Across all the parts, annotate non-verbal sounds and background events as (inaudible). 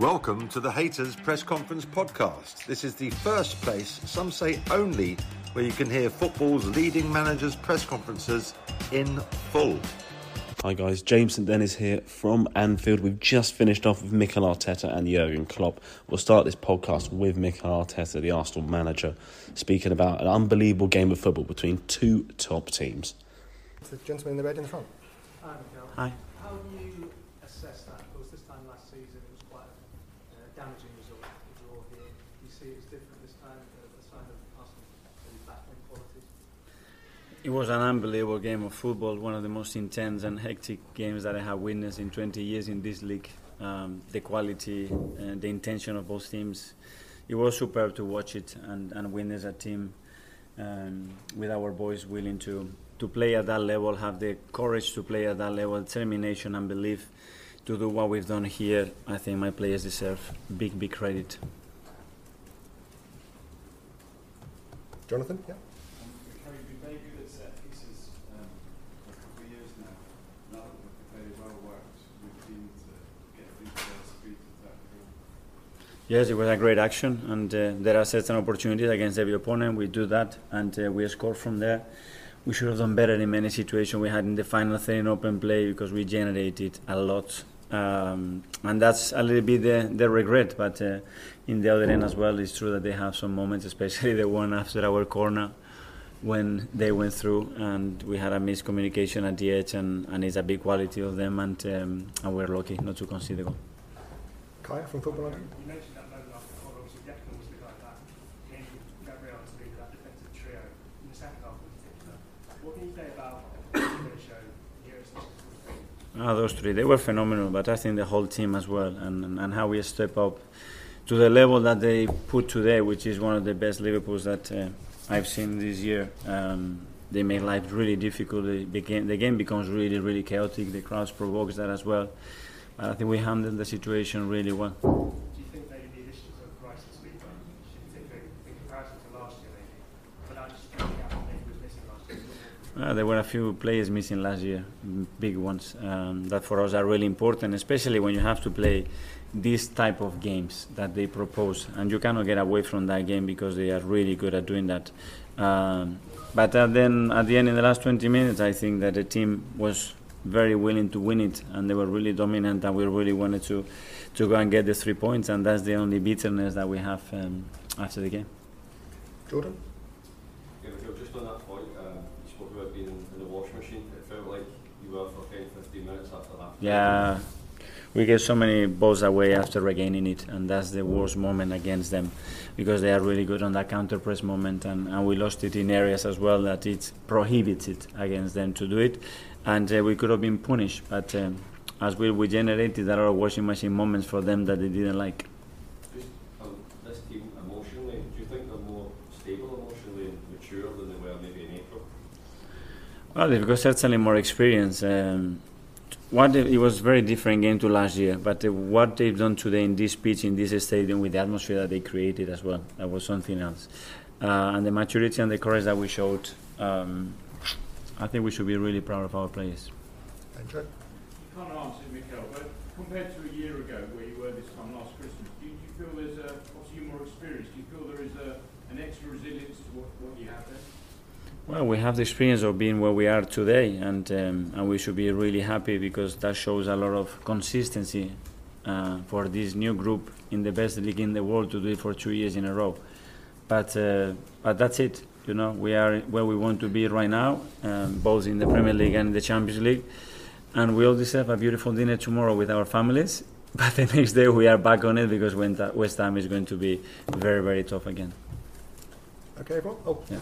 Welcome to the Haters Press Conference podcast. This is the first place, some say only, where you can hear football's leading managers' press conferences in full. Hi guys, James and Dennis here from Anfield. We've just finished off with Mikel Arteta and Jurgen Klopp. We'll start this podcast with Mikel Arteta, the Arsenal manager, speaking about an unbelievable game of football between two top teams. The gentleman in the red in the front. Hi, Mikel. Hi. How do you assess that? Because this time last season it was quite a uh, damaging result, the draw here. You see it as different this time, uh, sign of battling qualities? It was an unbelievable game of football, one of the most intense and hectic games that I have witnessed in 20 years in this league. Um, the quality and the intention of both teams, it was superb to watch it and, and witness a team um, with our boys willing to, to play at that level, have the courage to play at that level, determination and belief to do what we've done here. I think my players deserve big, big credit. Jonathan, yeah. Harry, we've been very good at set pieces um, for a couple of years now. Now that we've very well worked, we've been to get through the speed of that goal. Yes, it was a great action, and uh, there are certain opportunities against every opponent. We do that, and uh, we score from there. We should have done better in many situations we had in the final third in open play because we generated a lot, um, and that's a little bit the, the regret. But uh, in the other end as well, it's true that they have some moments, especially the one after our corner when they went through and we had a miscommunication at the edge, and, and it's a big quality of them, and, um, and we're lucky not to concede the goal. Kaya from Football London. You mentioned that moment after the goal, obviously Declan was the guy that came with Gabriel to lead that defensive trio in the second half in particular. What can you say about the (coughs) show here at Sixers? Those three, they were phenomenal, but I think the whole team as well, and, and, how we step up to the level that they put today, which is one of the best Liverpools that uh, I've seen this year. Um, they make life really difficult. The, became, the game becomes really, really chaotic. The crowd provokes that as well. But I think we handled the situation really well. Do you think maybe the initiatives of Rice and Sleeper, particularly in comparison to last year, maybe, without just trying to get out maybe was missing last year? Uh, there were a few players missing last year, big ones, um, that for us are really important, especially when you have to play this type of games that they propose, and you cannot get away from that game because they are really good at doing that. Um, but then at the end, in the last 20 minutes, I think that the team was very willing to win it, and they were really dominant, and we really wanted to to go and get the three points, and that's the only bitterness that we have um, after the game. Jordan. Yeah, Michael, just on that point, um, you spoke about being in, It felt like you were for 10, 15 minutes after that. Yeah, we gave so many balls away after regaining it, and that's the worst moment against them because they are really good on that counter press moment, and, and we lost it in areas as well that it prohibits it against them to do it, and uh, we could have been punished, but um, as we generated a lot of washing machine moments for them that they didn't like. Just um, this team emotionally, do you think they're more stable emotionally and mature than they were maybe in April? Well, they've got certainly more experience. Um, what they, it was very different game to last year, but uh, what they've done today in this pitch, in this stadium, with the atmosphere that they created as well, that was something else. Uh, and the maturity and the courage that we showed, um, I think we should be really proud of our players. Andrew. You can't answer Mikel, but compared to a year ago where you were this time last Christmas, do you, do you feel there's a, obviously you're more experienced, do you feel there is a, an extra resilience to what, what you have there? Well, we have the experience of being where we are today, and um, and we should be really happy because that shows a lot of consistency uh, for this new group in the best league in the world to do it for two years in a row. But uh, but that's it. You know, we are where we want to be right now, um, both in the Premier League and the Champions League, and we all deserve a beautiful dinner tomorrow with our families. (laughs) But the next day we are back on it because when West Ham is going to be very very tough again. Okay, everyone? Oh, Yeah.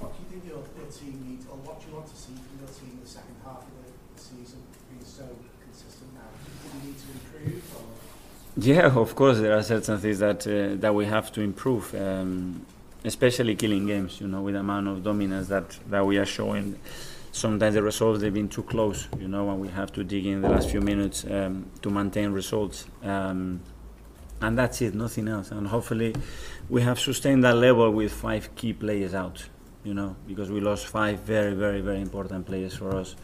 What do you think your, your team needs, or what do you want to see from your team in the second half of the season being so consistent now? Do you you need to improve, or Yeah, of course, there are certain things that uh, that we have to improve, um, especially killing games. You know, with the amount of dominance that, that we are showing, sometimes the results they've been too close. You know, and we have to dig in the last few minutes um, to maintain results. Um, and that's it, nothing else. And hopefully, we have sustained that level with five key players out. You know, because we lost five very, very, very important players for us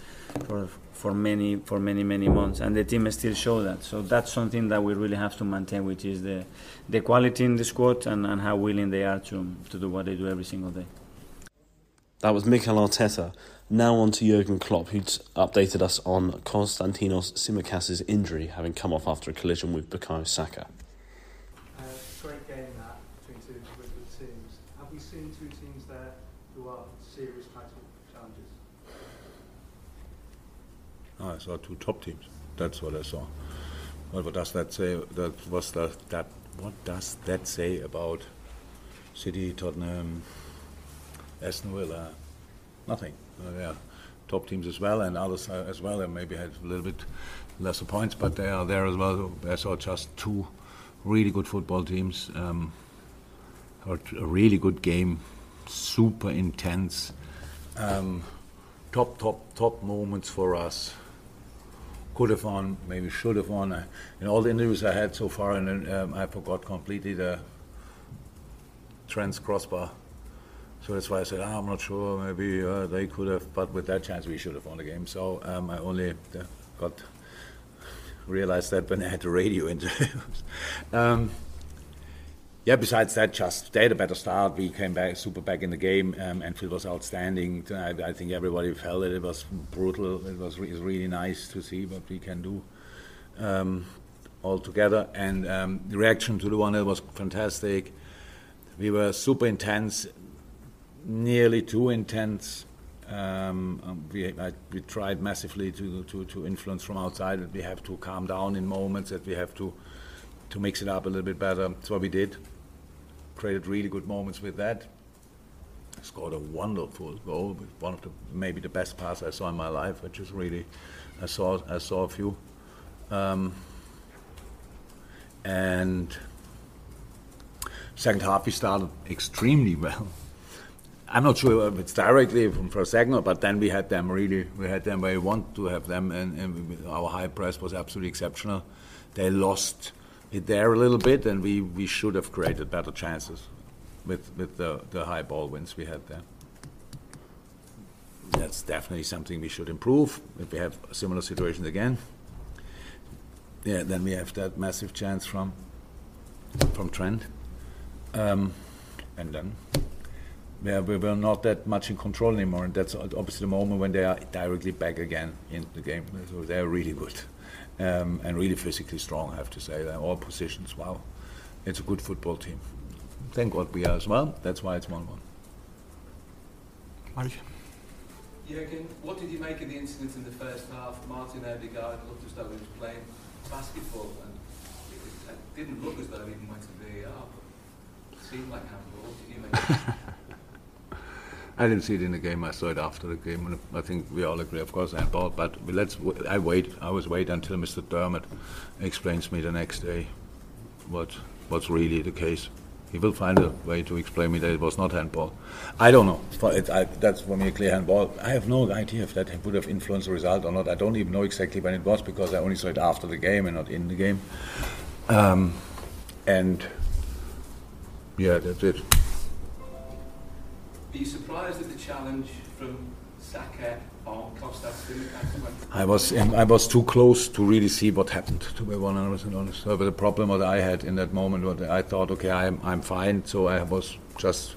for for many for many many months, and the team still show that. So that's something that we really have to maintain, which is the the quality in the squad and, and how willing they are to to do what they do every single day. That was Mikel Arteta. Now on to Jurgen Klopp, who's updated us on Konstantinos Tsimikas' injury, having come off after a collision with Bukayo Saka. Uh, great game that between two really good teams. Have we seen two teams there who are serious title challenges? Oh, I saw two top teams. That's what I saw. What, does that say? That was the, that. What does that say about City, Tottenham, Aston Villa? Nothing. Uh, they are top teams as well, and others uh, as well. And maybe had a little bit lesser points, but they are there as well. I saw just two really good football teams. Um, a really good game, super intense. Um, top, top, top moments for us could have won, maybe should have won. In all the interviews I had so far, and um, I forgot completely the Trent's crossbar. So that's why I said, ah, I'm not sure, maybe uh, they could have, but with that chance we should have won the game. So um, I only uh, got realized that when I had the radio (laughs) interviews. Yeah, besides that, just they had a better start. We came back super back in the game. Um, Anfield was outstanding. I, I, think everybody felt it. It was brutal. It was, re- really nice to see what we can do um, all together. And um, the reaction to the one was fantastic. We were super intense, nearly too intense. Um, um, we, I, we tried massively to, to, to influence from outside. That we have to calm down in moments. That we have to to mix it up a little bit better. That's what we did created really good moments with that. Scored a wonderful goal, one of the maybe the best pass I saw in my life, which is really I saw I saw a few, um, and second half we started extremely well. I'm not sure if it's directly from a second, but then we had them really. We had them where we want to have them, and, and our high press was absolutely exceptional. They lost it there a little bit, and we, we should have created better chances with, with the, the high ball wins we had there. That's definitely something we should improve if we have similar situations again. Yeah, then we have that massive chance from from Trent, um, and then yeah, we were not that much in control anymore, and that's obviously the moment when they are directly back again in the game. So they're really good um, and really physically strong, I have to say. They're All positions, wow. It's a good football team. Thank God we are as well. That's why it's 1 1. Jürgen, what did you make of the incident in the first half? Martin Odegaard looked as though he was playing basketball, and it, it didn't look as though he even went to VAR, but it seemed like handball. What did you make (laughs) I didn't see it in the game. I saw it after the game, and I think we all agree, of course, handball. But let's. I wait. I always wait until Mr. Dermot explains me the next day what what's really the case. He will find a way to explain me that it was not handball. I don't know. It, I, that's for me a clear handball. I have no idea if that would have influenced the result or not. I don't even know exactly when it was because I only saw it after the game and not in the game. Um, and yeah, that's it. Are you surprised at the challenge from Saka on Kostas I was I was too close to really see what happened. To be 100% honest, so the problem that I had in that moment, was I thought, okay, I'm I'm fine. So I was just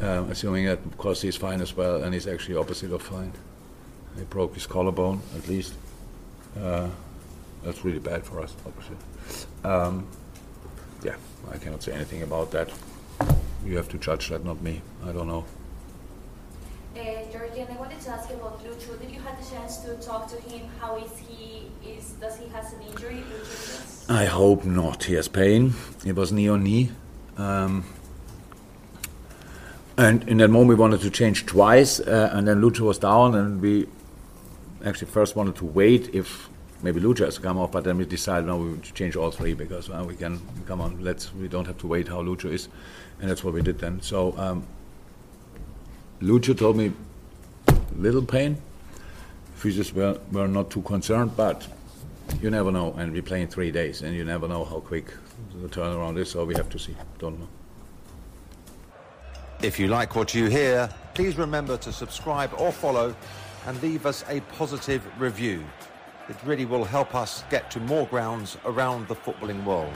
uh, assuming that because he's fine as well, and he's actually opposite of fine. He broke his collarbone at least. Uh, that's really bad for us, obviously. Um, yeah, I cannot say anything about that. You have to judge that, not me. I don't know. Jurgen, I wanted to ask about Lucho. Did you have the chance to talk to him? How is he? Is does he has an injury? I hope not. He has pain. It was knee on knee. Um, and in that moment, we wanted to change twice, uh, and then Lucho was down, and we actually first wanted to wait if maybe Lucho has to come off, but then we decided no, we would change all three because uh, we can come on. Let's we don't have to wait how Lucho is, and that's what we did then. So um, Lucho told me little pain. Physios were, were not too concerned, but you never know. And we play in three days, and you never know how quick the turnaround is. So we have to see. Don't know. If you like what you hear, please remember to subscribe or follow and leave us a positive review. It really will help us get to more grounds around the footballing world.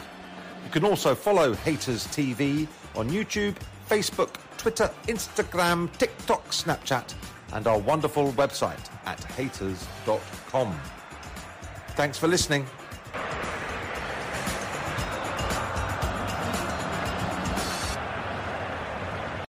You can also follow Haters TV on YouTube, Facebook, Twitter, Instagram, TikTok, Snapchat, and our wonderful website at haters.com. Thanks for listening.